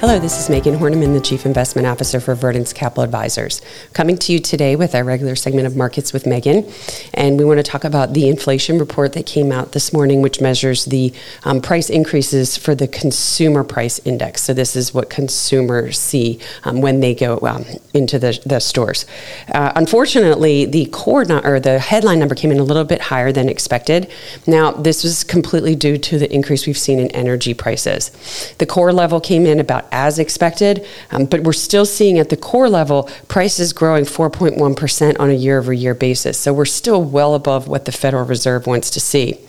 Hello, this is Megan Horneman, the Chief Investment Officer for Verdence Capital Advisors. Coming to you today with our regular segment of Markets with Megan. And we want to talk about the inflation report that came out this morning, which measures the um, price increases for the consumer price index. So, this is what consumers see um, when they go um, into the, the stores. Uh, unfortunately, the core or the headline number came in a little bit higher than expected. Now, this was completely due to the increase we've seen in energy prices. The core level came in about as expected, um, but we're still seeing at the core level prices growing 4.1% on a year over year basis. So we're still well above what the Federal Reserve wants to see.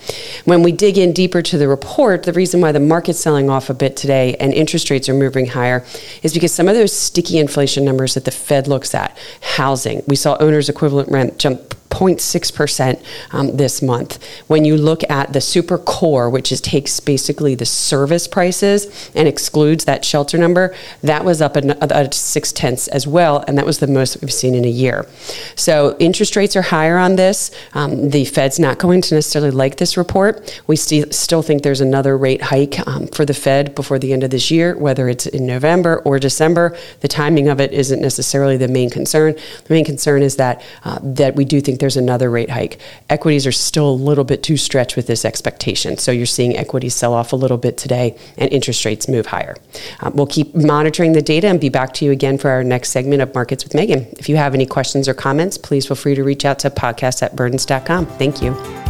When we dig in deeper to the report, the reason why the market's selling off a bit today and interest rates are moving higher is because some of those sticky inflation numbers that the Fed looks at, housing, we saw owners equivalent rent jump 0.6% um, this month. When you look at the super core, which is takes basically the service prices and excludes that shelter number, that was up at, six tenths as well, and that was the most we've seen in a year. So interest rates are higher on this. Um, the Fed's not going to necessarily like this report. We st- still think there's another rate hike um, for the Fed before the end of this year, whether it's in November or December. The timing of it isn't necessarily the main concern. The main concern is that uh, that we do think there's another rate hike. Equities are still a little bit too stretched with this expectation. So you're seeing equities sell off a little bit today and interest rates move higher. Um, we'll keep monitoring the data and be back to you again for our next segment of Markets with Megan. If you have any questions or comments, please feel free to reach out to podcast at verdence.com. Thank you.